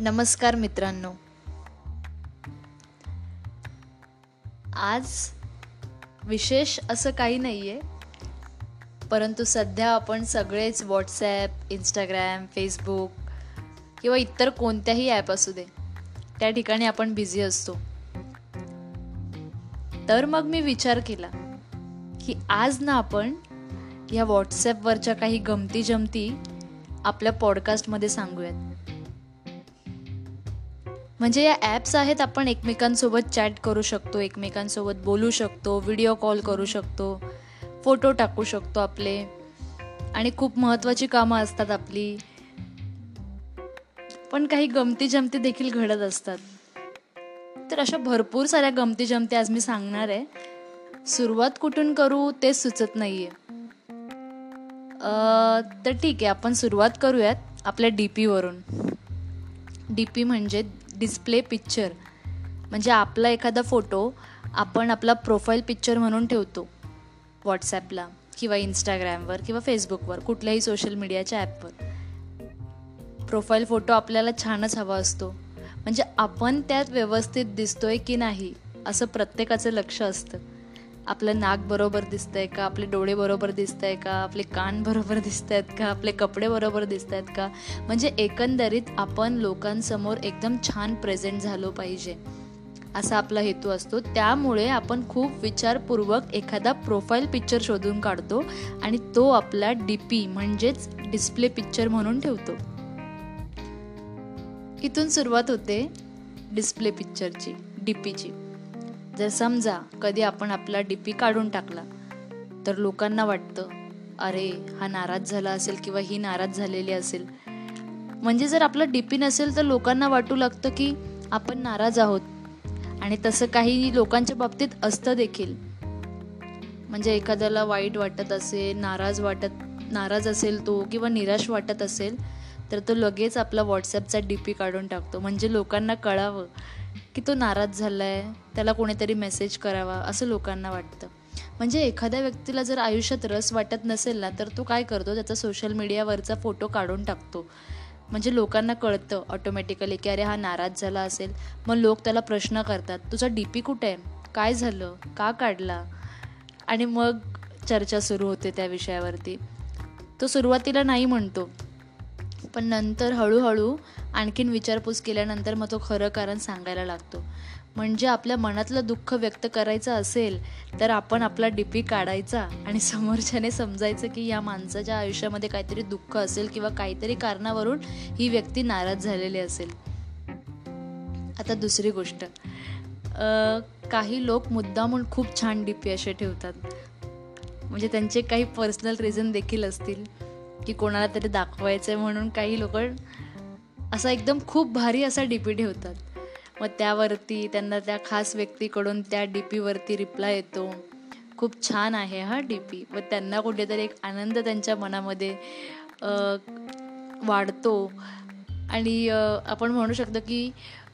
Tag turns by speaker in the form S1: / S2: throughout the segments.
S1: नमस्कार मित्रांनो. आज विशेष असं काही नाही आहे परंतु सध्या आपण सगळेच व्हॉट्सॲप इंस्टाग्रॅम फेसबुक किंवा इतर कोणत्याही ॲप असू दे त्या ठिकाणी आपण बिझी असतो. तर मग मी विचार केला की आज ना आपण या व्हॉट्सॲपवरच्या काही गमती जमती आपल्या पॉडकास्टमध्ये सांगूयात. म्हणजे या ॲप्स आहेत आपण एकमेकांसोबत चॅट करू शकतो एकमेकांसोबत बोलू शकतो व्हिडिओ कॉल करू शकतो फोटो टाकू शकतो आपले. आणि खूप महत्त्वाची कामं असतात आपली. पण काही गमती जमती देखील घडत असतात. तर अशा भरपूर साऱ्या गमती जमती आज मी सांगणार आहे. सुरुवात कुठून करू ते सुचत नाही आहे तर ठीक आहे आपण सुरुवात करूयात आपल्या डी पीवरून डी पी म्हणजे डिस्प्ले पिक्चर म्हणजे आपला एखादा फोटो आपण आपला प्रोफाईल पिक्चर म्हणून ठेवतो व्हॉट्सॲपला किंवा इंस्टाग्रामवर किंवा फेसबुकवर कुठल्याही सोशल मीडियाच्या ॲपवर प्रोफाईल फोटो आपल्याला छानच हवा असतो. म्हणजे आपण त्यात व्यवस्थित दिसतोय की नाही असं प्रत्येकाचं लक्ष असतं. आपलं नाक बरोबर दिसतंय का? आपले डोळे बरोबर दिसत आहे का? आपले कान बरोबर दिसत आहेत का? आपले कपडे बरोबर दिसत आहेत का? म्हणजे एकंदरीत आपण लोकांसमोर एकदम छान प्रेझेंट झालो पाहिजे. असा आपला हेतू असतो. त्यामुळे आपण खूप विचारपूर्वक एखादा प्रोफाईल पिक्चर शोधून काढतो आणि तो आपला डी पी म्हणजेच डिस्प्ले पिक्चर म्हणून ठेवतो. इथून सुरुवात होते डिस्प्ले पिक्चरची डी पीची जर समजा कधी आपण आपला डीपी काढून टाकला तर लोकांना वाटतं अरे हा नाराज झाला असेल किंवा ही नाराज झालेली असेल. म्हणजे जर आपला डीपी नसेल तर लोकांना वाटू लागतं की आपण नाराज आहोत. आणि तसं काही लोकांच्या बाबतीत असतं देखील. म्हणजे एखाद्याला वाईट वाटत असेल नाराज वाटत नाराज असेल तो किंवा निराश वाटत असेल तर तो लगेच आपला व्हॉट्सॲपचा डी पी काढून टाकतो. म्हणजे लोकांना कळावं की तो नाराज झाला आहे त्याला कोणीतरी मेसेज करावा असं लोकांना वाटतं. म्हणजे एखाद्या व्यक्तीला जर आयुष्यात रस वाटत नसेल ना तर तो काय करतो? त्याचा सोशल मीडियावरचा फोटो काढून टाकतो. म्हणजे लोकांना कळतं ऑटोमॅटिकली की अरे हा नाराज झाला असेल. मग लोक त्याला प्रश्न करतात तुझा डी पी कुठे? आहे काय झालं? का काढला? आणि मग चर्चा सुरू होते त्या विषयावरती. तो सुरुवातीला नाही म्हणतो. पण नंतर हळूहळू आणखीन विचारपूस केल्यानंतर मग तो खरं कारण सांगायला लागतो. म्हणजे आपल्या मनातलं दुःख व्यक्त करायचं असेल तर आपण आपला डीपी काढायचा आणि समोरच्याने समजायचं की या माणसाच्या आयुष्यामध्ये काहीतरी दुःख असेल किंवा काहीतरी कारणावरून ही व्यक्ती नाराज झालेली असेल. आता दुसरी गोष्ट. काही लोक मुद्दामून खूप छान डीपी असे ठेवतात. म्हणजे त्यांचे काही पर्सनल रिझन देखील असतील. की कोणाला तरी दाखवायचं आहे म्हणून काही लोक असा एकदम खूप भारी असा डी पी ठेवतात मग त्यावरती त्यांना त्या खास व्यक्तीकडून त्या डी पीवरती रिप्लाय येतो. खूप छान आहे हा डी पी व त्यांना कुठेतरी एक आनंद त्यांच्या मनामध्ये वाढतो. आणि आपण म्हणू शकतो की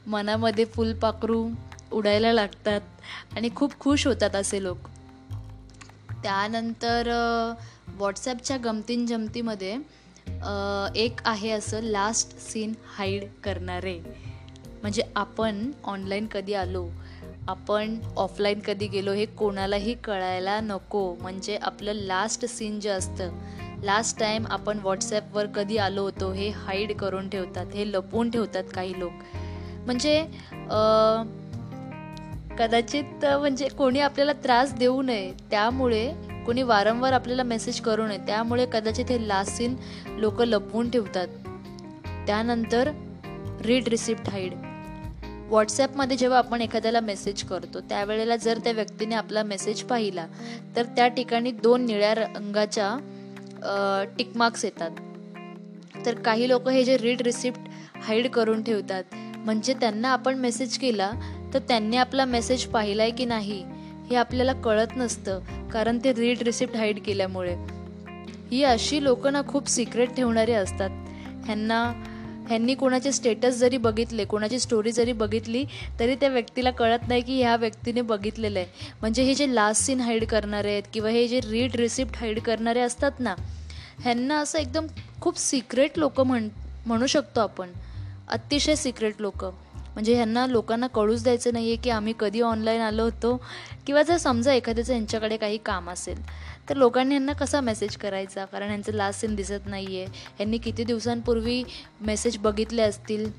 S1: मनामध्ये फुलपाखरू उडायला लागतात आणि खूप खुश होतात असे लोक. त्यानंतर व्हॉट्सॲपच्या गमतीन जमतीमध्ये एक आहे असं लास्ट सीन हाईड करणारे. म्हणजे आपण ऑनलाईन कधी आलो आपण ऑफलाईन कधी गेलो हे कोणालाही कळायला नको. म्हणजे आपलं लास्ट सीन जे असतं लास्ट टाईम आपण व्हॉट्सॲपवर कधी आलो होतो हे हाईड करून ठेवतात हे लपवून ठेवतात काही लोक. म्हणजे कदाचित म्हणजे कोणी आपल्याला त्रास देऊ नये त्यामुळे कोणी वारंवार आपल्याला मेसेज करू नये. त्यामुळे कदाचित हे लास्ट सीन लोक लपवून ठेवतात. त्यानंतर रीड रिसिप्ट हाईड व्हॉट्सॲपमध्ये जेव्हा आपण एखाद्याला मेसेज करतो त्यावेळेला जर त्या व्यक्तीने आपला मेसेज पाहिला तर त्या ठिकाणी दोन निळ्या रंगाच्या टिकमार्क्स येतात. तर काही लोक हे जे रीड रिसिप्ट हाईड करून ठेवतात म्हणजे त्यांना आपण मेसेज केला तर त्यांनी आपला मेसेज पाहिला आहे की नाही? हे आपल्याला कळत नसतं कारण ते रीड रिसिप्ट हाईड केल्यामुळे. ही अशी लोक ना खूप सिक्रेट ठेवणारी असतात. ह्यांना ह्यांनी कोणाचे स्टेटस जरी बघितले कोणाची स्टोरी जरी बघितली तरी त्या व्यक्तीला कळत नाही की ह्या व्यक्तीने बघितलेलं आहे. म्हणजे हे जे लास्ट सीन हाईड करणारे आहेत किंवा हे जे रीड रिसिप्ट हाईड करणारे असतात ना ह्यांना असं एकदम खूप सिक्रेट लोक म्हण म्हणू शकतो आपण. अतिशय सिक्रेट लोकं. म्हणजे ह्यांना लोकांना कळूच द्यायचं नाही आहे की आम्ही कधी ऑनलाईन आलो होतो किंवा जर समजा एखाद्याचं यांच्याकडे काही काम असेल तर लोकांनी यांना कसा मेसेज करायचा? कारण यांचं लास्ट सीन दिसत नाही आहे यांनी किती दिवसांपूर्वी मेसेज बघितले असतील?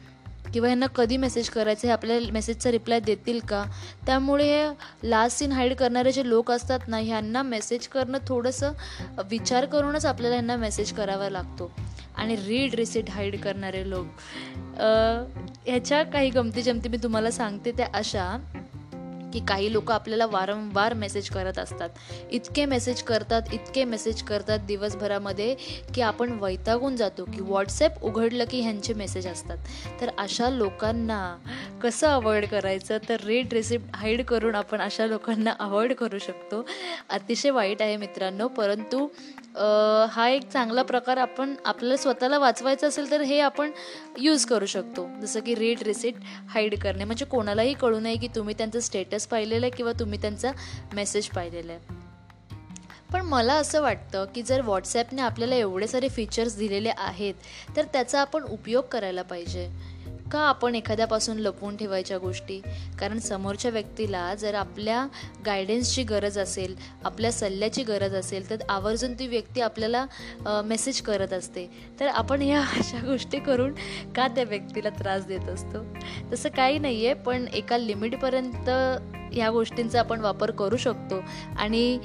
S1: किंवा ह्यांना कधी मेसेज करायचं हे आपल्या मेसेजचा रिप्लाय देतील का? त्यामुळे हे लास्ट सीन हाईड करणारे जे लोक असतात ना ह्यांना मेसेज करणं थोडंसं विचार करूनच आपल्याला ह्यांना मेसेज करावा लागतो. आणि रीड रिसिट हाईड करणारे लोक. ह्याच्या काही गमती जमती मी तुम्हाला सांगते त्या अशा. की काही लोक आपल्याला वारंवार मेसेज करत असतात. इतके मेसेज करतात इतके मेसेज करतात दिवसभरामध्ये की आपण वैतागून जातो की व्हॉट्सॲप उघडलं की ह्यांचे मेसेज असतात. तर अशा लोकांना कसं अवॉइड करायचं? तर रेड रेसिप्ट हाईड करून आपण अशा लोकांना अवॉइड करू शकतो. अतिशय वाईट आहे मित्रांनो परंतु हा एक चांगला प्रकार आपण आपल्याला स्वतःला वाचवायचं असेल तर हे आपण यूज करू शकतो. जसं की रेड रिसिट हाईड करणे. म्हणजे कोणालाही कळू नये की तुम्ही त्यांचं स्टेटस पाहिलेलं आहे किंवा तुम्ही त्यांचा मेसेज पाहिलेला आहे. पण मला असं वाटतं की जर व्हॉट्सॲपने आपल्याला एवढे सारे फीचर्स दिलेले आहेत तर त्याचा आपण उपयोग करायला पाहिजे. का आपण एखाद्यापासून लपवून ठेवायच्या गोष्टी? कारण समोरच्या व्यक्तीला जर आपल्या गायडन्सची गरज असेल आपल्या सल्ल्याची गरज असेल तर आवर्जून ती व्यक्ती आपल्याला मेसेज करत असते. तर आपण ह्या अशा गोष्टी करून का त्या व्यक्तीला त्रास देत असतो? तसं काही नाही आहे पण एका लिमिटपर्यंत ह्या गोष्टींचा आपण वापर करू शकतो. आणि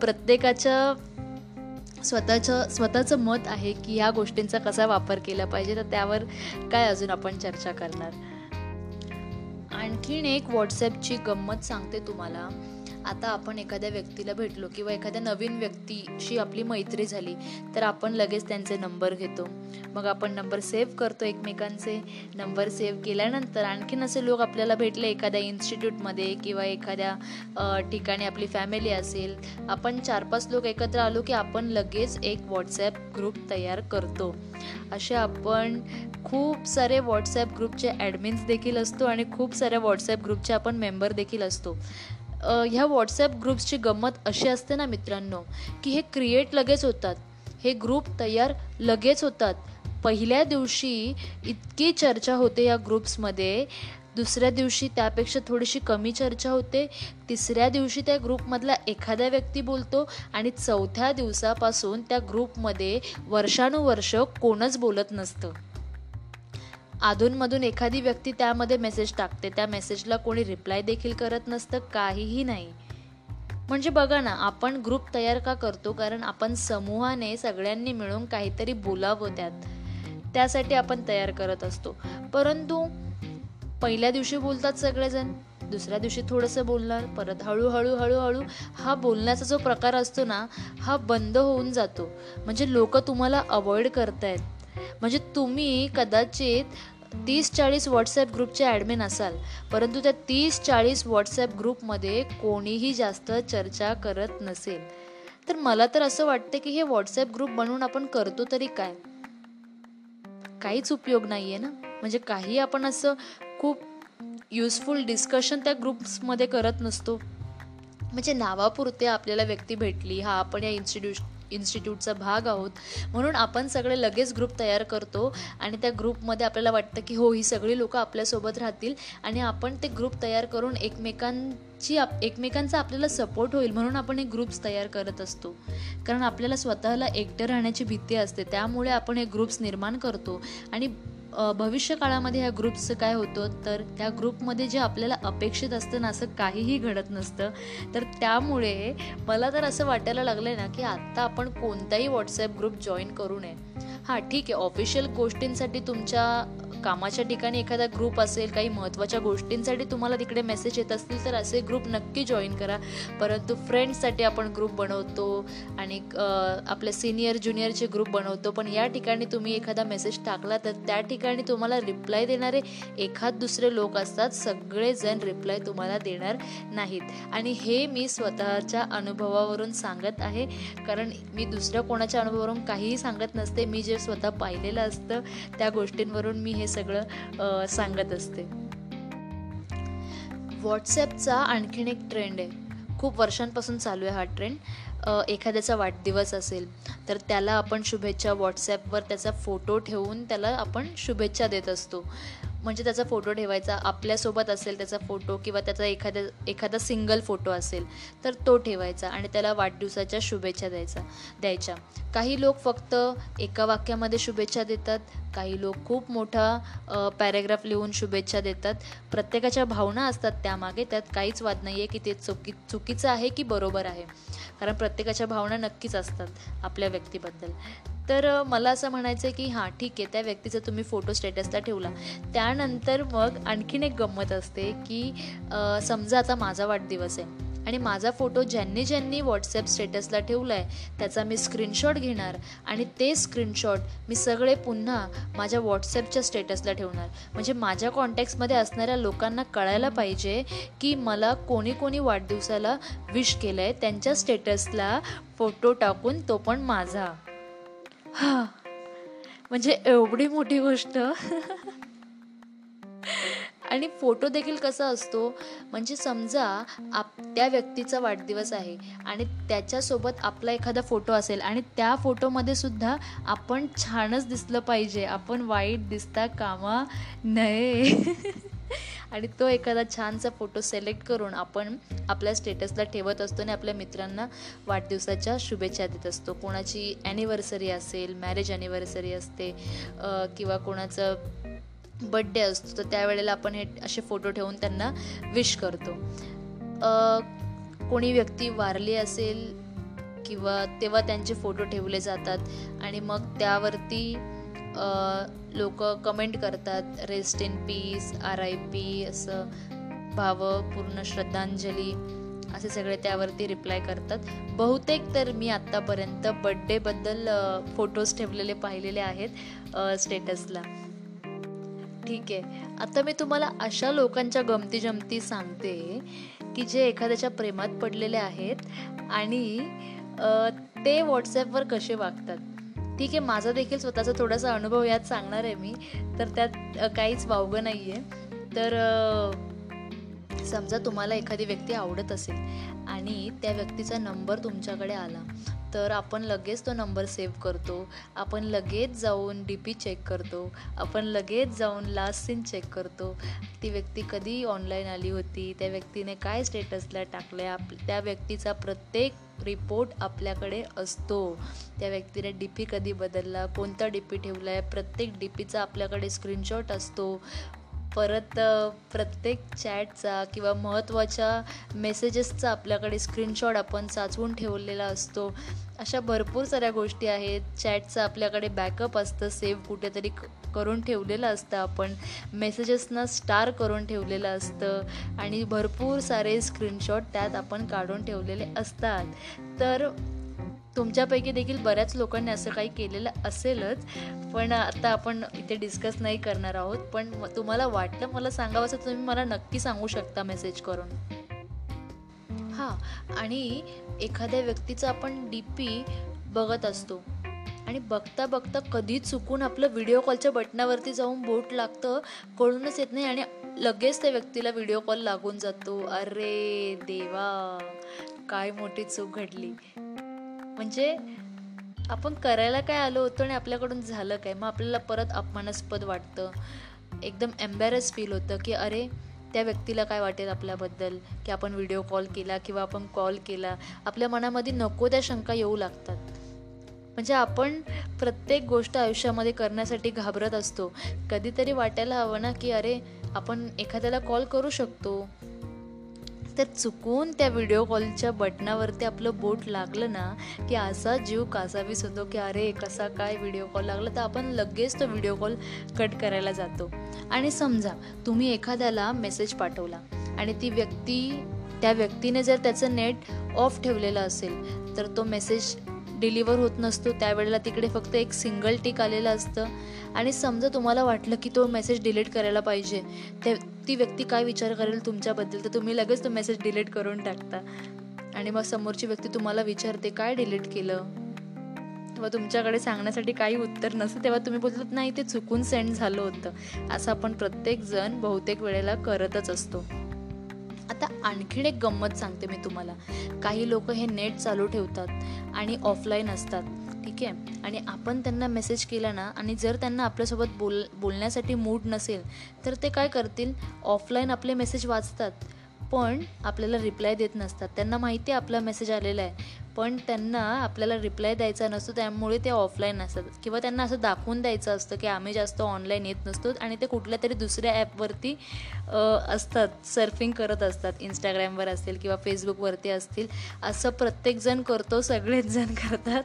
S1: प्रत्येकाच्या स्वतःचं स्वतःचं मत आहे की ह्या गोष्टींचा कसा वापर केला पाहिजे तर त्यावर काय अजून आपण चर्चा करणार? आणखीन एक व्हॉट्सॲपची गंमत सांगते तुम्हाला. आता आपण एखाद्या व्यक्तीला भेटलो किंवा एखाद्या नवीन व्यक्तीशी आपली मैत्री झाली तर आपण लगेच त्यांचे नंबर घेतो. मग आपण नंबर सेव्ह करतो एकमेकांचे. नंबर सेव्ह केल्यानंतर आणखीन असे लोक आपल्याला भेटले एखाद्या इन्स्टिट्यूटमध्ये किंवा एखाद्या ठिकाणी आपली फॅमिली असेल. आपण चार पाच लोक एकत्र आलो की आपण लगेच एक व्हॉट्सॲप ग्रुप तयार करतो. असे आपण खूप सारे व्हॉट्सॲप ग्रुपचे ॲडमिन्स देखील असतो आणि खूप साऱ्या व्हॉट्सॲप ग्रुपचे आपण मेंबर देखील असतो. ह्या व्हॉट्सॲप ग्रुप्सची गंमत अशी असते ना मित्रांनो की हे क्रिएट लगेच होतात. हे ग्रुप तयार लगेच होतात. पहिल्या दिवशी इतकी चर्चा होते या ग्रुप्समध्ये. दुसऱ्या दिवशी त्यापेक्षा थोडीशी कमी चर्चा होते. तिसऱ्या दिवशी त्या ग्रुपमधला एखादा व्यक्ती बोलतो आणि चौथ्या दिवसापासून त्या ग्रुपमध्ये वर्षानुवर्ष कोणच बोलत नसतं. अधूनमधून एखादी व्यक्ती त्यामध्ये मेसेज टाकते. त्या मेसेजला कोणी रिप्लाय देखील करत नसतं काहीही नाही. म्हणजे बघा ना आपण ग्रुप तयार का करतो? कारण आपण समूहाने सगळ्यांनी मिळून काहीतरी बोलावं त्यात. त्यासाठी आपण तयार करत असतो. परंतु पहिल्या दिवशी बोलतात सगळेजण दुसऱ्या दिवशी थोडंसं बोलणार परत हळूहळू हळूहळू हा बोलण्याचा जो प्रकार असतो ना हा बंद होऊन जातो. म्हणजे लोक तुम्हाला अवॉइड करतायत. म्हणजे तुम्ही कदाचित तीस चाळीस व्हॉट्सॲप ग्रुपचे ॲडमिन असाल परंतु त्या तीस चाळीस व्हॉट्सॲप ग्रुपमध्ये कोणीही जास्त चर्चा करत नसेल. तर मला तर असं वाटतं की हे व्हॉट्सॲप ग्रुप बनवून आपण करतो तरी काय? काहीच उपयोग नाही आहे ना? म्हणजे काही आपण असं खूप युजफुल डिस्कशन त्या ग्रुप्समध्ये करत नसतो. म्हणजे नावापुरते आपल्याला व्यक्ती भेटली हा आपण या इन्स्टिट्यूट इन्स्टिट्यूटचा भाग आहोत. म्हणून आपण सगळे लगेच ग्रुप तयार करतो आणि त्या ग्रुपमध्ये आपल्याला वाटतं की हो ही सगळी लोकं आपल्यासोबत राहतील आणि आपण ते ग्रुप तयार करून एकमेकांची आप एकमेकांचा आपल्याला सपोर्ट होईल म्हणून आपण हे ग्रुप्स तयार करत असतो. कारण आपल्याला स्वतःला एकटं राहण्याची भीती असते. त्यामुळे आपण हे ग्रुप्स निर्माण करतो आणि भविष्य काळामध्ये ह्या ग्रुपचं काय होतं तर त्या ग्रुपमध्ये जे आपल्याला अपेक्षित असतं ना असं काहीही घडत नसतं. तर त्यामुळे मला तर असं वाटायला लागलं आहे ना की आत्ता आपण कोणताही व्हॉट्सॲप ग्रुप जॉईन करू नये. हां ठीक आहे ऑफिशियल गोष्टींसाठी तुमच्या कामाच्या ठिकाणी एखादा ग्रुप असेल काही महत्त्वाच्या गोष्टींसाठी तुम्हाला तिकडे मेसेज येत असतील तर असे ग्रुप नक्की जॉईन करा. परंतु फ्रेंड्ससाठी आपण ग्रुप बनवतो आणि आपले सिनियर ज्युनियरचे ग्रुप बनवतो. पण या ठिकाणी तुम्ही एखादा मेसेज टाकला तर त्या ठिकाणी तुम्हाला रिप्लाय देणारे एखाद दुसरे लोक असतात. सगळेजण रिप्लाय तुम्हाला देणार नाहीत. आणि हे मी स्वतःच्या अनुभवावरून सांगत आहे. कारण मी दुसऱ्या कोणाच्या अनुभवावरून काहीही सांगत नसते. मी जे स्वतः पाहिलेलं असतं त्या गोष्टींवरून मी हे सगळं सांगत असते. व्हॉट्सॲपचा आणखीन एक ट्रेंड आहे. खूप वर्षांपासून चालू आहे हा ट्रेंड. एखाद्याचा वाढदिवस असेल तर त्याला आपण शुभेच्छा व्हॉट्सॲपवर त्याचा फोटो ठेवून त्याला आपण शुभेच्छा देत असतो. म्हणजे त्याचा फोटो ठेवायचा आपल्यासोबत असेल त्याचा फोटो किंवा त्याचा एखाद्या एखादा सिंगल फोटो असेल तर तो ठेवायचा आणि त्याला वाढदिवसाच्या शुभेच्छा द्यायचा द्यायच्या. काही लोक फक्त एका वाक्यामध्ये शुभेच्छा देतात काही लोक खूप मोठा पॅरेग्राफ लिहून शुभेच्छा देतात. प्रत्येकाच्या भावना असतात त्यामागे त्यात काहीच वाद नाही आहे की ते चुकी चुकीचं आहे की बरोबर आहे. कारण प्रत्येकाच्या भावना नक्कीच असतात आपल्या व्यक्तीबद्दल. तर मला असं म्हणायचं आहे की हां ठीक आहे त्या व्यक्तीचा तुम्ही फोटो स्टेटसला ठेवला. त्यानंतर मग आणखीन एक गंमत असते की समजा आता माझा वाढदिवस आहे आणि माझा फोटो ज्यांनी ज्यांनी व्हॉट्सॲप स्टेटसला ठेवला आहे त्याचा मी स्क्रीनशॉट घेणार आणि ते स्क्रीनशॉट मी सगळे पुन्हा माझ्या व्हॉट्सॲपच्या स्टेटसला ठेवणार. म्हणजे माझ्या कॉन्टॅक्ट्समध्ये असणाऱ्या लोकांना कळायला पाहिजे की मला कोणी कोणी वाढदिवसाला विश केलं आहे त्यांच्या स्टेटसला फोटो टाकून तो पण माझा. हा. म्हणजे एवढी मोठी गोष्ट. आणि फोटो देखील कसा असतो? म्हणजे समजा आप त्या व्यक्तीचा वाढदिवस आहे आणि त्याच्यासोबत आपला एखादा फोटो असेल आणि त्या फोटोमध्ये सुद्धा आपण छानच दिसलं पाहिजे. आपण वाईट दिसता कामा नये. आणि तो एखादा छानसा फोटो सिलेक्ट करून आपण आपल्या स्टेटसला ठेवत असतो आणि आपल्या मित्रांना वाढदिवसाच्या शुभेच्छा देत असतो. कोणाची ॲनिव्हर्सरी असेल मॅरेज ॲनिव्हर्सरी असते किंवा कोणाचं बड्डे असतो तर त्यावेळेला आपण हे असे फोटो ठेवून त्यांना विश करतो. कोणी व्यक्ती वारली असेल किंवा तेव्हा त्यांचे फोटो ठेवले जातात आणि मग त्यावरती लोक कमेंट करतात rest in peace R I P असं भाव पूर्ण श्रद्धांजली असे सगळे त्यावरती रिप्लाय करतात. बहुतेक तर मी आत्तापर्यंत बड्डेबद्दल फोटोज ठेवलेले पाहिलेले आहेत स्टेटसला ठीक आहे. आता मी तुम्हाला अशा लोकांच्या गमती जमती सांगते की जे एखाद्याच्या प्रेमात पडलेले आहेत आणि ते व्हॉट्सॲपवर कसे वागतात. ठीक आहे माझा देखील स्वतःचा थोडासा अनुभव यात सांगणार आहे मी. तर त्यात काहीच वावगं नाही आहे तर समजा तुम्हाला एखादी व्यक्ती आवडत असेल आणि त्या व्यक्तीचा नंबर तुमच्याकडे आला तर आपण लगेच तो नंबर सेव्ह करतो. आपण लगेच जाऊन डी पी चेक करतो. आपण लगेच जाऊन लास्ट सीन चेक करतो. ती व्यक्ती कधी ऑनलाईन आली होती? त्या व्यक्तीने काय स्टेटसला टाकलं आहे आप त्या व्यक्तीचा प्रत्येक रिपोर्ट आपल्याकडे असतो. त्या व्यक्तीने डी पी कधी बदलला कोणता डी पी ठेवला आहे प्रत्येक डी पीचा आपल्याकडे स्क्रीनशॉट असतो. परत प्रत्येक चॅटचा किंवा महत्त्वाच्या मेसेजेसचा आपल्याकडे स्क्रीनशॉट आपण साचवून ठेवलेला असतो. अशा भरपूर साऱ्या गोष्टी आहेत. चॅटचं आपल्याकडे बॅकअप असतं. सेव्ह कुठेतरी करून ठेवलेलं असतं आपण. मेसेजेसना स्टार करून ठेवलेलं असतं. आणि भरपूर सारे स्क्रीनशॉट त्यात आपण काढून ठेवलेले असतात. तर तुमच्यापैकी देखील बऱ्याच लोकांनी असं काही केलेलं असेलच. पण आता आपण इथे डिस्कस नाही करणार आहोत. पण तुम्हाला वाटलं मला सांगावं असं तुम्ही मला नक्की सांगू शकता मेसेज करून. हां आणि एखाद्या व्यक्तीचा आपण डी पी बघत असतो. आणि बघता बघता कधी चुकून आपलं व्हिडिओ कॉलच्या बटनावरती जाऊन बोट लागतं कळूनच येत नाही आणि लगेच त्या व्यक्तीला व्हिडिओ कॉल लागून जातो. अरे देवा काय मोठी चूक घडली. म्हणजे आपण करायला काय आलो होतो आणि आपल्याकडून झालं काय? मग आपल्याला परत अपमानास्पद वाटतं. एकदम एम्बॅरस फील होतं की अरे त्या व्यक्तीला काय वाटेल आपल्याबद्दल? की आपण व्हिडिओ कॉल केला किंवा आपण कॉल केला आपल्या मनामध्ये नको त्या शंका येऊ लागतात. म्हणजे आपण प्रत्येक गोष्ट आयुष्यामध्ये करण्यासाठी घाबरत असतो. कधीतरी वाटायला हवं ना की अरे आपण एखाद्याला कॉल करू शकतो. तर चुकून त्या व्हिडिओ कॉलच्या बटनावरती आपलं बोट लागलं ना की असा जीव कासावीस होतो की अरे कसा काय व्हिडिओ कॉल लागला. तर आपण लगेच तो व्हिडिओ कॉल कट करायला जातो. आणि समजा तुम्ही एखाद्याला मेसेज पाठवला आणि ती व्यक्ती त्या व्यक्तीने जर त्याचं नेट ऑफ ठेवलेलं असेल तर तो मेसेज डिलिव्हर होत नसतो. त्यावेळेला तिकडे फक्त एक सिंगल टिक आलेलं असतं. आणि समजा तुम्हाला वाटलं की तो मेसेज डिलीट करायला पाहिजे ते ती व्यक्ती काय विचार करेल तुमच्याबद्दल तर तुम्ही लगेच तो मेसेज डिलीट करून टाकता. आणि मग समोरची व्यक्ती तुम्हाला विचारते काय डिलीट केलं? तेव्हा तुमच्याकडे सांगण्यासाठी काही उत्तर नसतं. तेव्हा तुम्ही बोलत नाही ते चुकून सेंड झालं होतं. असं आपण प्रत्येक जण बहुतेक वेळेला करतच असतो. आता आणखीन एक गंमत सांगते मी तुम्हाला. काही लोक हे नेट चालू ठेवतात आणि ऑफलाईन असतात. ठीक आहे. आणि आपण त्यांना मेसेज केला ना आणि जर त्यांना आपल्यासोबत बोल बोलण्यासाठी मूड नसेल तर ते काय करतील? ऑफलाईन आपले मेसेज वाचतात पण आपल्याला रिप्लाय देत नसतात. त्यांना माहिती आहे आपला मेसेज आलेला आहे. पण त्यांना आपल्याला रिप्लाय द्यायचा नसतो त्यामुळे ते ऑफलाईन असतात. किंवा त्यांना असं दाखवून द्यायचं असतं की आम्ही जास्त ऑनलाईन येत नसतो आणि ते कुठल्या तरी दुसऱ्या ॲपवरती असतात सर्फिंग करत असतात. इंस्टाग्रामवर असतील किंवा फेसबुकवरती असतील. असं प्रत्येकजण करतो सगळेच जण करतात.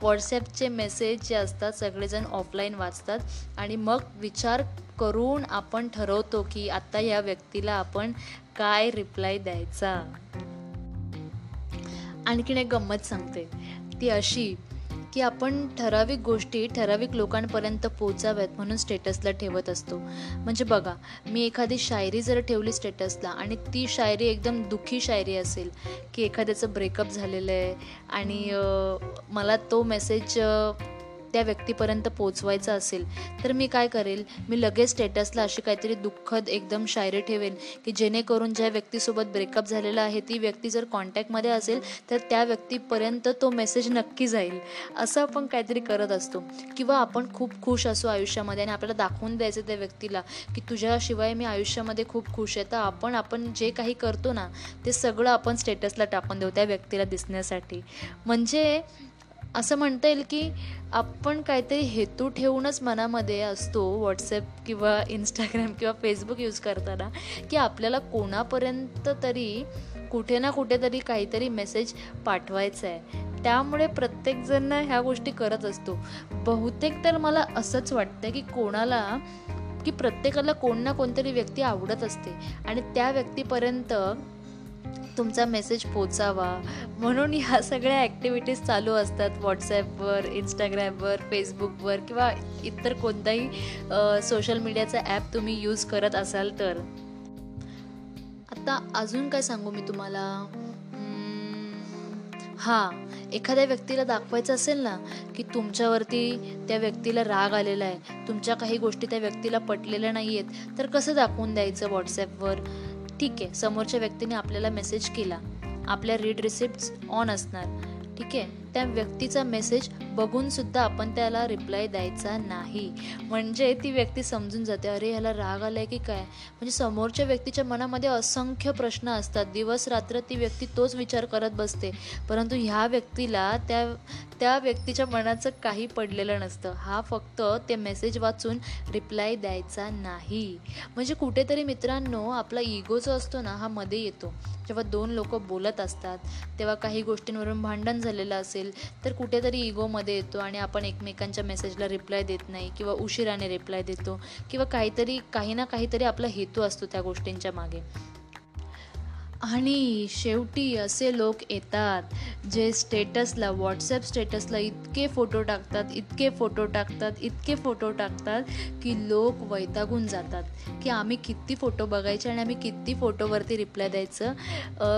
S1: व्हॉट्सॲपचे मेसेज जे असतात सगळेजण ऑफलाईन वाचतात. आणि मग विचार करून आपण ठरवतो की आत्ता या व्यक्तीला आपण काय रिप्लाय द्यायचा. आणखीन एक गंमत सांगते. ती अशी की आपण ठराविक गोष्टी ठराविक लोकांपर्यंत पोचाव्यात म्हणून स्टेटसला ठेवत असतो. म्हणजे बघा मी एखादी शायरी जर ठेवली स्टेटसला आणि ती शायरी एकदम दुःखी शायरी असेल की एखाद्याचं ब्रेकअप झालेलं आहे आणि मला तो मेसेज त्या व्यक्तीपर्यंत पोचवायचं असेल तर मी काय करेल? मी लगेच स्टेटसला अशी काहीतरी दुःखद एकदम शायरी ठेवेन की जेणेकरून ज्या व्यक्तीसोबत ब्रेकअप झालेला आहे ती व्यक्ती जर कॉन्टॅक्टमध्ये असेल तर त्या व्यक्तीपर्यंत तो मेसेज नक्की जाईल. असं आपण काहीतरी करत असतो. किंवा आपण खूप खुश असू आयुष्यामध्ये आणि आपल्याला दाखवून द्यायचं त्या व्यक्तीला की तुझ्याशिवाय मी आयुष्यामध्ये खूप खुश आहे. तर आपण आपण जे काही करतो ना ते सगळं आपण स्टेटसला टाकून देऊ त्या व्यक्तीला दिसण्यासाठी. म्हणजे असं म्हणता येईल की आपण काहीतरी हेतू ठेवूनच मनामध्ये असतो व्हॉट्सॲप किंवा इंस्टाग्राम किंवा फेसबुक यूज करताना की आपल्याला कोणापर्यंत तरी कुठे ना कुठेतरी काहीतरी मेसेज पाठवायचा आहे त्यामुळे प्रत्येकजण ह्या गोष्टी करत असतो. बहुतेक तर मला असंच वाटतं की कोणाला की प्रत्येकाला कोण ना कोणतरी व्यक्ती आवडत असते. आणि त्या व्यक्तीपर्यंत तुमचा मेसेज पोचावा. म्हणून ह्या सगळ्या ॲक्टिव्हिटीज चालू असतात. व्हॉट्सॲपवर इंस्टाग्रामवर फेसबुकवर किंवा इतर कोणताही सोशल मीडियाचा ॲप तुम्ही यूज करत असाल तर. आता अजून काय सांगू मी तुम्हाला? हां एखाद्या व्यक्तीला दाखवायचं असेल ना की तुमच्यावरती त्या व्यक्तीला राग आलेला आहे तुमच्या काही गोष्टी त्या व्यक्तीला पटलेल्या नाही आहेत तर कसं दाखवून द्यायचं व्हॉट्सॲपवर ठीक आहे. समोरच्या व्यक्तीने आपल्याला मेसेज केला. आपल्या रीड रिसिप्ट ऑन असणार. ठीक आहे. त्या व्यक्तीचा मेसेज बघून सुद्धा आपण त्याला रिप्लाय द्यायचा नाही. म्हणजे ती व्यक्ती समजून जाते अरे ह्याला राग आलाय की काय? म्हणजे समोरच्या व्यक्तीच्या मनामध्ये असंख्य प्रश्न असतात. दिवस रात्र ती व्यक्ती तोच विचार करत बसते. परंतु ह्या व्यक्तीला त्या त्या व्यक्तीच्या मनाचं काही पडलेलं नसतं. हा फक्त ते मेसेज वाचून रिप्लाय द्यायचा नाही. म्हणजे कुठेतरी मित्रांनो आपला इगो जो असतो ना हा मध्ये येतो. जेव्हा दोन लोक बोलत असतात तेव्हा काही गोष्टींवरून भांडण झालेलं असेल तर कुठेतरी इगोमध्ये येतो आणि आपण एकमेकांच्या मेसेजला रिप्लाय देत नाही किंवा उशिराने रिप्लाय देतो किंवा काहीतरी काही ना काहीतरी आपला हेतू असतो त्या गोष्टींच्या मागे. आणि शेवटी असे लोक येतात जे स्टेटसला व्हॉट्सॲप स्टेटसला इतके फोटो टाकतात इतके फोटो टाकतात इतके फोटो टाकतात की लोक वैतागून जातात की आम्ही किती फोटो बघायचे आणि आम्ही किती फोटोवरती रिप्लाय द्यायचं.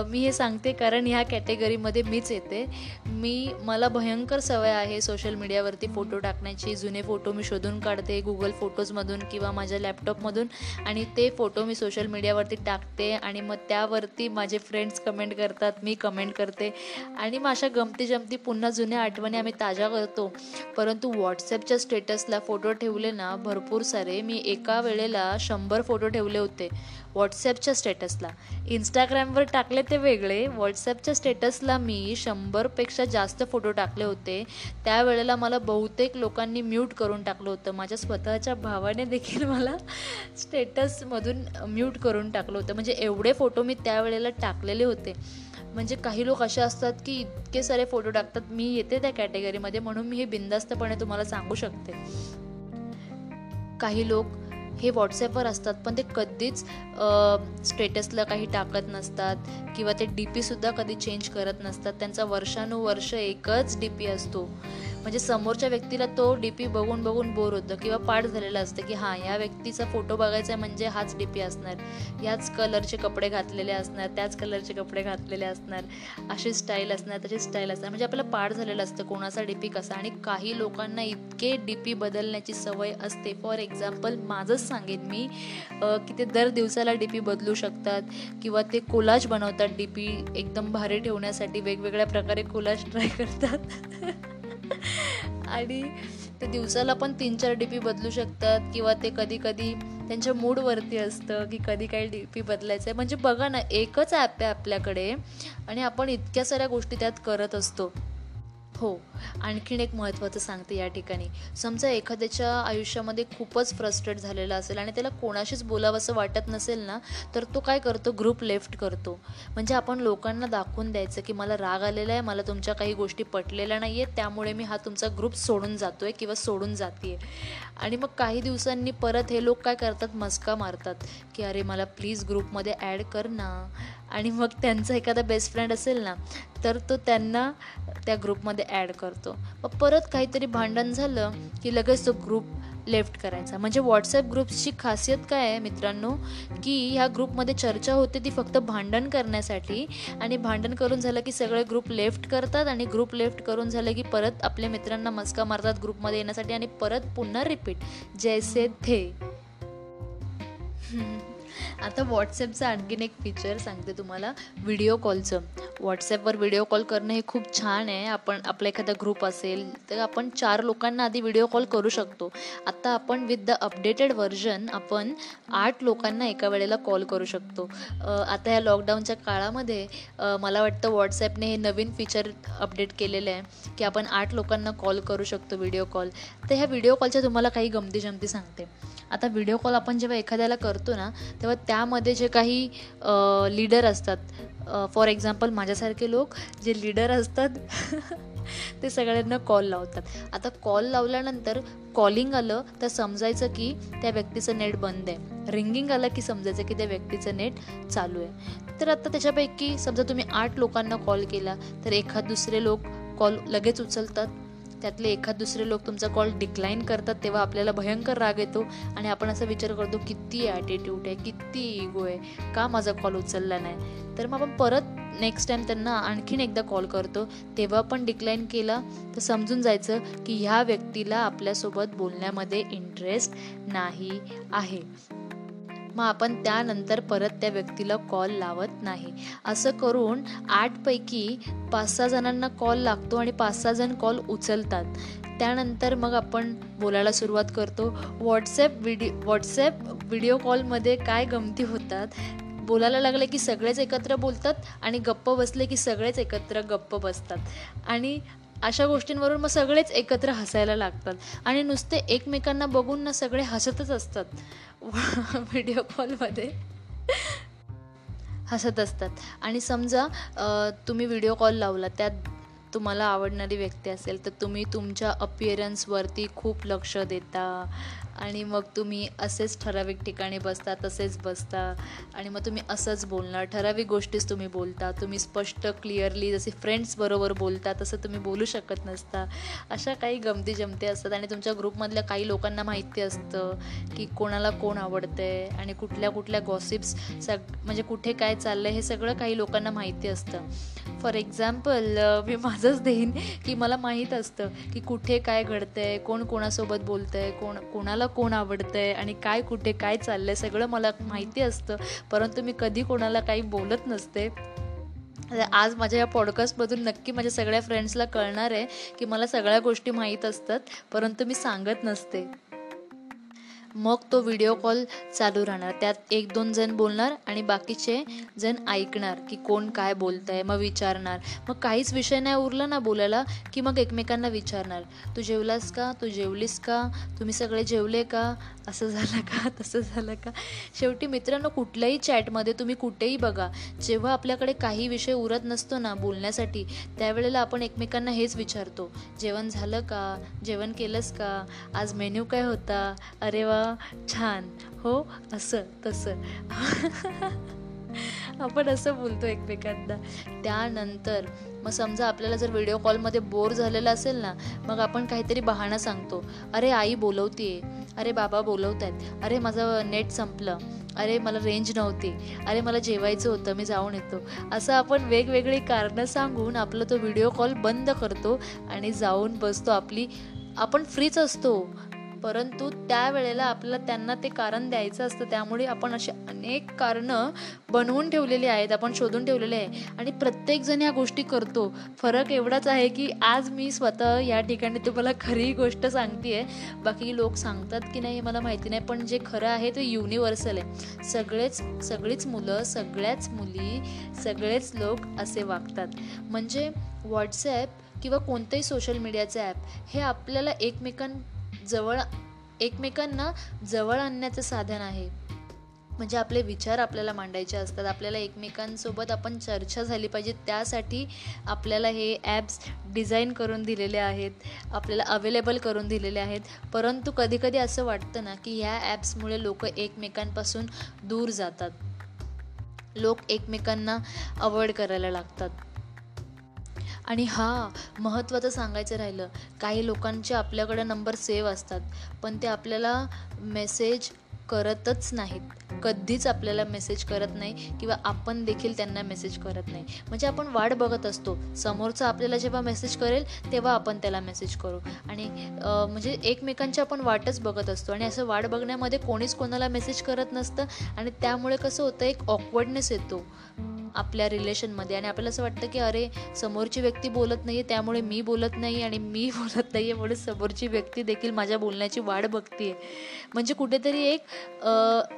S1: मी हे सांगते कारण ह्या कॅटेगरीमध्ये मीच येते. मी मला भयंकर सवय आहे सोशल मीडियावरती फोटो टाकण्याची. जुने फोटो मी शोधून काढते गुगल फोटोजमधून किंवा माझ्या लॅपटॉपमधून आणि ते फोटो मी सोशल मीडियावरती टाकते आणि मग त्यावरती माझे फ्रेंड्स कमेंट करतात मी कमेंट करते. आणि मग अशा गमती जमती पुन्हा जुन्या आठवणी आम्ही ताज्या करतो. परंतु व्हॉट्सॲपच्या स्टेटसला फोटो ठेवले ना भरपूर सारे. मी एका वेळेला शंभर फोटो ठेवले होते. व्हॉट्सॲपच्या स्टेटसला. इंस्टाग्रामवर टाकले ते वेगळे. व्हॉट्सॲपच्या स्टेटसला मी शंभरपेक्षा जास्त फोटो टाकले होते. त्यावेळेला मला बहुतेक लोकांनी म्यूट करून टाकलं होतं. माझ्या स्वतःच्या भावाने देखील मला स्टेटसमधून म्यूट करून टाकलं होतं. म्हणजे एवढे फोटो मी त्यावेळेला टाकलेले होते. म्हणजे काही लोक असे असतात की इतके सारे फोटो टाकतात. मी येते त्या कॅटेगरीमध्ये म्हणून मी हे बिंदास्तपणे तुम्हाला सांगू शकते. काही लोक हे व्हॉट्सॲपवर असतात पण ते कधीच स्टेटसला काही टाकत नसतात किंवा ते डी पीसुद्धा कधी चेंज करत नसतात. त्यांचा वर्षानुवर्ष एकच डी पी असतो. म्हणजे समोरच्या व्यक्तीला तो डी पी बघून बघून बोर होतं किंवा पाठ झालेला असतं की हां या व्यक्तीचा फोटो बघायचा आहे म्हणजे हाच डी पी असणार. याच कलरचे कपडे घातलेले असणार त्याच कलरचे कपडे घातलेले असणार. अशी स्टाईल असणार तशी स्टाईल असणार. म्हणजे आपल्याला पाठ झालेलं असतं कोणाचा डी पी कसा. आणि काही लोकांना इतके डी पी बदलण्याची सवय असते. फॉर एक्झाम्पल माझंच सांगेन मी की ते दर दिवसाला डी पी बदलू शकतात किंवा ते कोलाज बनवतात डी पी एकदम भारी ठेवण्यासाठी. वेगवेगळ्या प्रकारे कोलाज ट्राय करतात. आणि ते दिवसाला पण तीन चार डी पी बदलू शकतात किंवा ते कधी कधी त्यांच्या मूडवरती असतं की कधी काही डी पी बदलायचं आहे म्हणजे बघा ना एकच ॲप आहे आपल्याकडे आणि आपण इतक्या साऱ्या गोष्टी त्यात करत असतो. हो आणखीन एक महत्त्वाचं सांगते या ठिकाणी. समजा एखाद्याच्या आयुष्यामध्ये खूपच फ्रस्ट्रेट झालेला असेल आणि त्याला कोणाशीच बोलावंसं वाटत नसेल ना तर तो काय करतो? ग्रुप लेफ्ट करतो. म्हणजे आपण लोकांना दाखवून द्यायचं की मला राग आलेला आहे मला तुमच्या काही गोष्टी पटलेल्या नाही आहेत त्यामुळे मी हा तुमचा ग्रुप सोडून जातो आहे किंवा सोडून जाते आणि मग काही दिवसांनी परत हे लोक काय करतात? मस्का मारतात. की अरे मला प्लीज ग्रुपमध्ये ॲड कर ना. आणि मग त्यांचा एखादा बेस्ट फ्रेंड असेल ना तर तो त्यांना त्या ग्रुपमध्ये ॲड करतो. मग परत काहीतरी भांडण झालं की लगेच तो ग्रुप लेफ्ट करायचा. म्हणजे व्हॉट्सॲप ग्रुप्सची खासियत काय आहे मित्रांनो? की ह्या ग्रुपमध्ये चर्चा होते ती फक्त भांडण करण्यासाठी आणि भांडण करून झालं की सगळे ग्रुप लेफ्ट करतात आणि ग्रुप लेफ्ट करून झालं की परत आपल्या मित्रांना मस्का मारतात ग्रुपमध्ये येण्यासाठी आणि परत पुन्हा रिपीट जैसे थे. आता व्हॉट्सॲपचं आणखीन एक फीचर सांगते तुम्हाला व्हिडिओ कॉलचं व्हॉट्सॲपवर व्हिडिओ कॉल करणं हे खूप छान आहे. आपण आपला एखादा ग्रुप असेल तर आपण चार लोकांना आधी व्हिडिओ कॉल करू शकतो. आता आपण विथ द अपडेटेड व्हर्जन आपण आठ लोकांना एका वेळेला कॉल करू शकतो. आता ह्या लॉकडाऊनच्या काळामध्ये मला वाटतं व्हॉट्सॲपने हे नवीन फीचर अपडेट केलेलं आहे की आपण आठ लोकांना कॉल करू शकतो व्हिडिओ कॉल तर ह्या व्हिडिओ कॉलच्या तुम्हाला काही गमती जमती सांगते. आता व्हिडिओ कॉल आपण जेव्हा एखाद्याला करतो ना तेव्हा त्यामध्ये जे काही लीडर असतात फॉर एक्झाम्पल माझ्यासारखे लोक जे लीडर असतात ते सगळ्यांना कॉल लावतात. आता कॉल लावल्यानंतर कॉलिंग आलं तर समजायचं की त्या व्यक्तीचं नेट बंद आहे. रिंगिंग आलं की समजायचं की त्या व्यक्तीचं नेट चालू आहे. तर आता त्याच्यापैकी समजा तुम्ही आठ लोकांना कॉल केला तर एखाद दुसरे लोक कॉल लगेच उचलतात. त्यातले एखाद दुसरे लोक तुमचा कॉल डिक्लाईन करतात तेव्हा आपल्याला भयंकर राग येतो. आणि आपण असा विचार करतो किती ॲटिट्यूड आहे किती इगो आहे? का माझा कॉल उचलला नाही? तर मग आपण परत नेक्स्ट टाईम त्यांना आणखीन एकदा कॉल करतो. तेव्हा पण डिक्लाईन केला तर समजून जायचं की ह्या व्यक्तीला आपल्यासोबत बोलण्यामध्ये इंटरेस्ट नाही आहे. मग आपण त्यानंतर परत त्या व्यक्तीला कॉल लावत नाही. असं करून आठपैकी पाच सहा जणांना कॉल लागतो आणि पाच सहा जण कॉल उचलतात. त्यानंतर मग आपण बोलायला सुरुवात करतो. व्हॉट्सॲप व्हिडिओ व्हॉट्सॲप व्हिडिओ कॉलमध्ये काय गमती होतात? बोलायला लागले की सगळेच एकत्र बोलतात आणि गप्प बसले की सगळेच एकत्र गप्प बसतात. आणि अशा गोष्टींवरून मग सगळेच एकत्र हसायला लागतात. आणि नुसते एकमेकांना बघून ना सगळे हसतच असतात. व्हिडिओ कॉलमध्ये. हसत असतात. आणि समजा तुम्ही व्हिडिओ कॉल लावला त्यात तुम्हाला आवडणारी व्यक्ती असेल तर तुम्ही तुमच्या अपिअरन्सवरती खूप लक्ष देता. आणि मग तुम्ही असेच ठराविक ठिकाणी बसता तसेच बसता. आणि मग तुम्ही असंच बोलणार. ठराविक गोष्टीच तुम्ही बोलता. तुम्ही स्पष्ट क्लिअरली जसे फ्रेंड्सबरोबर बोलता तसं तुम्ही बोलू शकत नसता. अशा काही गमती जमती असतात. आणि तुमच्या ग्रुपमधल्या काही लोकांना माहिती असतं की कोणाला कोण आवडतं आहे आणि कुठल्या कुठल्या गॉसिप्स सग म्हणजे कुठे काय चाललं आहे हे सगळं काही लोकांना माहिती असतं. फॉर एक्झाम्पल मी माझंच देईन की मला माहीत असतं की कुठे काय घडतं आहे कोण कोणासोबत बोलतं आहे कोण कोणाला कोण आवडतंय आणि काय कुठे काय चाललंय सगळं मला माहिती असतं. परंतु मी कधी कोणाला काही बोलत नसते. आज माझ्या या पॉडकास्टमधून नक्की माझ्या सगळ्या फ्रेंड्सला कळणार आहे की मला सगळ्या गोष्टी माहीत असतात परंतु मी सांगत नसते. मग तो व्हिडिओ कॉल चालू राहणार. त्यात एक दोन जण बोलणार आणि बाकीचे जण ऐकणार की कोण काय बोलत आहे मग विचारणार. मग काहीच विषय नाही उरला ना बोलायला की मग एकमेकांना विचारणार. तू जेवलास का? तू जेवलीस का? तुम्ही सगळे जेवले का? असं झालं का? तसं झालं का? शेवटी मित्रांनो कुठल्याही चॅटमध्ये तुम्ही कुठेही बघा. जेव्हा आपल्याकडे काही विषय उरत नसतो ना बोलण्यासाठी त्यावेळेला आपण एकमेकांना हेच विचारतो. जेवण झालं का? जेवण केलंस का? आज मेन्यू काय होता? अरे वा छान. हो असं तसं. आपण असं बोलतो एकमेकांना. त्यानंतर मग समजा आपल्याला जर व्हिडिओ कॉलमध्ये बोर झालेला असेल ना मग आपण काहीतरी बहाणा सांगतो. अरे आई बोलवतीये. अरे बाबा बोलवत आहेत अरे माझं नेट संपलं. अरे मला रेंज नव्हती. अरे मला जेवायचं होतं मी जाऊन येतो. असं आपण वेगवेगळी कारणं सांगून आपला तो व्हिडिओ कॉल बंद करतो आणि जाऊन बसतो. आपली आपण फ्रीच असतो. परंतु त्यावेळेला आपल्याला त्यांना ते कारण द्यायचं असतं. त्यामुळे आपण असे अनेक कारणं बनवून ठेवलेली आहेत आपण शोधून ठेवलेले आहे. आणि प्रत्येकजण ह्या गोष्टी करतो. फरक एवढाच आहे की आज मी स्वतः या ठिकाणी तुम्हाला खरी गोष्ट सांगते बाकी लोक सांगतात की नाही हे मला माहिती नाही पण जे खरं आहे ते युनिव्हर्सल आहे. सगळेच सगळीच मुलं सगळ्याच मुली सगळेच लोक असे वागतात. म्हणजे व्हॉट्सॲप किंवा कोणतंही सोशल मीडियाचं ॲप हे आपल्याला एकमेकां जवळ एकमेकांना जवळ आणण्याचं साधन आहे. म्हणजे आपले विचार आपल्याला मांडायचे असतात. आपल्याला एकमेकांसोबत आपण चर्चा झाली पाहिजे. त्यासाठी आपल्याला हे ॲप्स डिझाईन करून दिलेले आहेत. आपल्याला अवेलेबल करून दिलेले आहेत. परंतु कधीकधी असं वाटतं ना की ह्या ॲप्समुळे लोक एकमेकांपासून दूर जातात. लोक एकमेकांना अवॉइड करायला लागतात. आणि हा महत्त्वाचं सांगायचं राहिलं. काही लोकांचे आपल्याकडे नंबर सेव्ह असतात पण ते आपल्याला मेसेज करतच नाहीत. कधीच आपल्याला मेसेज करत नाही किंवा आपण देखील त्यांना मेसेज करत नाही. म्हणजे आपण वाट बघत असतो. समोरचा आपल्याला जेव्हा मेसेज करेल तेव्हा आपण त्याला मेसेज करू. आणि म्हणजे एकमेकांची आपण वाटच बघत असतो. आणि असं वाट बघण्यामध्ये कोणीच कोणाला मेसेज करत नसतं. आणि त्यामुळे कसं होतं एक ऑकवर्डनेस येतो. आपल्या रिलेशनमध्ये. आणि आपल्याला असं वाटतं की अरे समोरची व्यक्ती बोलत नाही आहे त्यामुळे मी बोलत नाही आणि मी बोलत नाही आहे म्हणून समोरची व्यक्ती देखील माझ्या बोलण्याची वाढ बघते म्हणजे कुठेतरी एक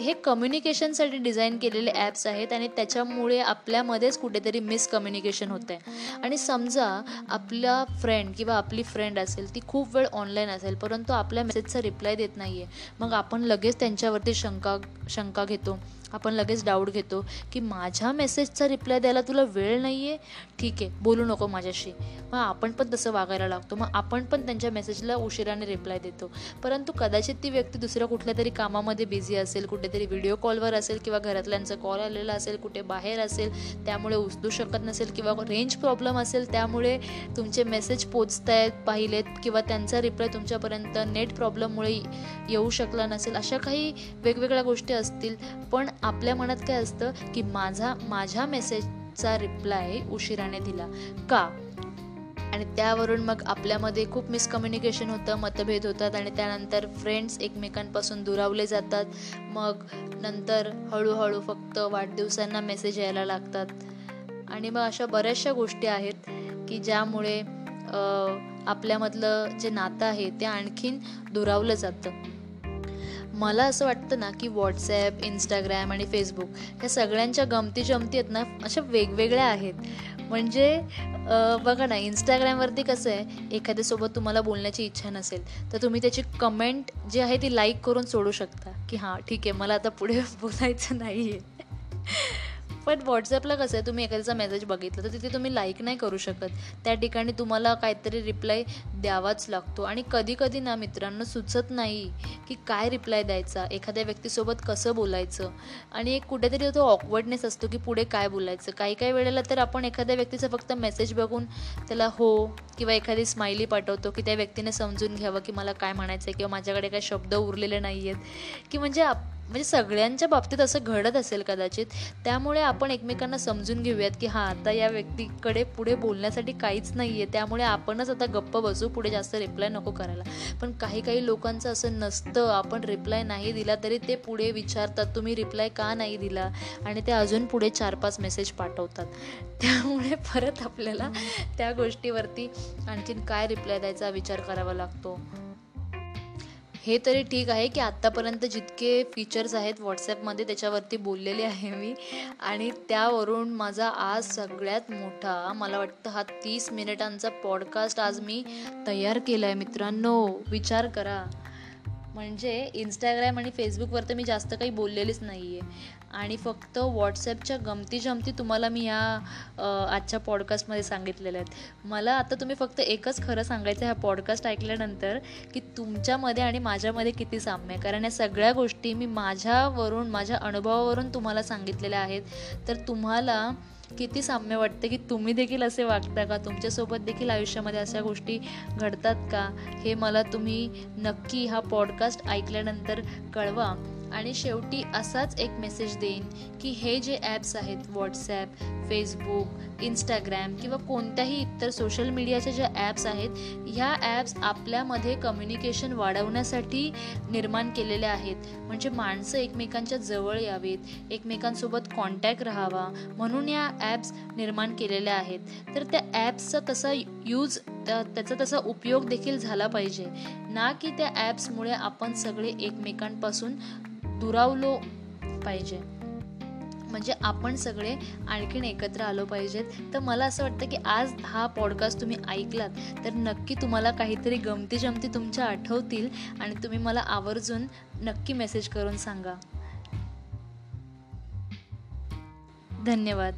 S1: हे कम्युनिकेशनसाठी डिझाईन केलेले ॲप्स आहेत आणि त्याच्यामुळे आपल्यामध्येच कुठेतरी मिसकम्युनिकेशन होतं आहे आणि समजा आपला फ्रेंड किंवा आपली फ्रेंड असेल ती खूप वेळ ऑनलाईन असेल परंतु आपल्या मेसेजचा रिप्लाय देत नाही आहे मग आपण लगेच त्यांच्यावरती शंका शंका घेतो. आपण लगेच डाऊट घेतो की माझ्या मेसेजचा रिप्लाय द्यायला तुला वेळ नाही आहे ठीक आहे बोलू नको माझ्याशी. मग आपण पण तसं वागायला लागतो. मग आपण पण त्यांच्या मेसेजला उशिराने रिप्लाय देतो. परंतु कदाचित ती व्यक्ती दुसऱ्या कुठल्या तरी कामामध्ये बिझी असेल कुठेतरी व्हिडिओ कॉलवर असेल किंवा घरातल्यांचा कॉल आलेला असेल कुठे बाहेर असेल त्यामुळे उचलू शकत नसेल किंवा रेंज प्रॉब्लेम असेल त्यामुळे तुमचे मेसेज पोचतायत आहेत पाहिलेत किंवा त्यांचा रिप्लाय तुमच्यापर्यंत नेट प्रॉब्लेममुळे येऊ शकला नसेल अशा काही वेगवेगळ्या गोष्टी असतील. पण आपल्या मनात काय असतं की माझा माझ्या मेसेजचा रिप्लाय उशिराने दिला. का? आणि त्यावरून मग आपल्यामध्ये खूप मिसकम्युनिकेशन होतं मतभेद होतात आणि त्यानंतर फ्रेंड्स एकमेकांपासून दुरावले जातात. मग नंतर हळूहळू फक्त वाढदिवसांना मेसेज यायला लागतात. आणि मग अशा बऱ्याचशा गोष्टी आहेत की ज्यामुळे आपल्यामधलं जे नातं आहे ते आणखीन दुरावलं जातं. मला असं वाटतं ना की व्हॉट्सॲप इंस्टाग्राम आणि फेसबुक ह्या सगळ्यांच्या गमती जमती आहेत ना अशा वेगवेगळ्या आहेत. म्हणजे बघा ना इंस्टाग्रामवरती कसं आहे एखाद्यासोबत तुम्हाला बोलण्याची इच्छा नसेल तर तुम्ही त्याची कमेंट जी आहे ती लाईक करून सोडू शकता की हां ठीक आहे मला आता पुढे बोलायचं नाही आहे पण व्हॉट्सॲपला कसं आहे तुम्ही एखाद्याचा मेसेज बघितलं तर तिथे तुम्ही लाईक नाही करू शकत. त्या ठिकाणी तुम्हाला काहीतरी रिप्लाय द्यावाच लागतो. आणि कधी कधी ना मित्रांनो सुचत नाही की काय रिप्लाय द्यायचा एखाद्या व्यक्तीसोबत कसं बोलायचं. आणि एक कुठेतरी तो ऑकवर्डनेस असतो की पुढे काय बोलायचं. काही काही वेळेला तर आपण एखाद्या व्यक्तीचा फक्त मेसेज बघून त्याला हो किंवा एखादी स्माइली पाठवतो की त्या व्यक्तीने समजून घ्यावं की मला काय म्हणायचं आहे किंवा माझ्याकडे काय शब्द उरलेले नाही आहेत की म्हणजे आप म्हणजे सगळ्यांच्या बाबतीत असं घडत असेल कदाचित. त्यामुळे आपण एकमेकांना समजून घेऊयात की हां आता या व्यक्तीकडे पुढे बोलण्यासाठी काहीच नाही आहे त्यामुळे आपणच आता गप्प बसू पुढे जास्त रिप्लाय नको करायला. पण काही काही लोकांचं असं नसतं. आपण रिप्लाय नाही दिला तरी ते पुढे विचारतात तुम्ही रिप्लाय का नाही दिला? आणि ते अजून पुढे चार पाच मेसेज पाठवतात. त्यामुळे परत आपल्याला त्या गोष्टीवरती आणखीन काय रिप्लाय द्यायचा विचार करावा लागतो? हे तरी ठीक आहे की आत्तापर्यंत जितके फीचर्स आहेत व्हॉट्सॲपमध्ये त्याच्यावरती बोललेले आहे मी. आणि त्यावरून माझा आज सगळ्यात मोठा मला वाटतं हा तीस मिनिटांचा पॉडकास्ट आज मी तयार केला आहे मित्रांनो. विचार करा. म्हणजे इंस्टाग्राम आणि फेसबुकवर तर मी जास्त काही बोललेलीच नाही आहे आणि फक्त व्हॉट्सॲपच्या गमती जमती तुम्हाला मी या आजच्या पॉडकास्टमध्ये सांगितलेल्या आहेत. मला आता तुम्ही फक्त एकच खरं सांगायचं ह्या पॉडकास्ट ऐकल्यानंतर की तुमच्यामध्ये आणि माझ्यामध्ये किती साम्य आहे. कारण या सगळ्या गोष्टी मी माझ्यावरून माझ्या अनुभवावरून तुम्हाला सांगितलेल्या आहेत. तर तुम्हाला किती साम्य वाटते की तुम्ही देखील असे वागता का? तुमच्यासोबत देखील आयुष्यामध्ये अशा गोष्टी घडतात का? हे मला तुम्ही नक्की हा पॉडकास्ट ऐकल्यानंतर कळवा. आणि शेवटी असाच एक मेसेज देईन की हे जे ॲप्स आहेत व्हॉट्सॲप फेसबुक इंस्टाग्रॅम किंवा कोणत्याही इतर सोशल मीडियाच्या ज्या ॲप्स आहेत ह्या ॲप्स आपल्यामध्ये कम्युनिकेशन वाढवण्यासाठी निर्माण केलेल्या आहेत. म्हणजे माणसं एकमेकांच्या जवळ यावेत एकमेकांसोबत कॉन्टॅक्ट राहावा म्हणून या ॲप्स निर्माण केलेल्या आहेत. तर त्या ॲप्सचा तसा यूज त्याचा तसा उपयोग देखील झाला पाहिजे. ना की त्या ॲप्समुळे आपण सगळे एकमेकांपासून दुरावलो पाहिजे. म्हणजे आपण सगळे आणखीन एकत्र आलो पाहिजेत. तर मला असं वाटतं की आज हा पॉडकास्ट तुम्ही ऐकलात तर नक्की तुम्हाला काहीतरी गमती जमती तुमच्या आठवतील आणि तुम्ही मला आवर्जून नक्की मेसेज करून सांगा. धन्यवाद.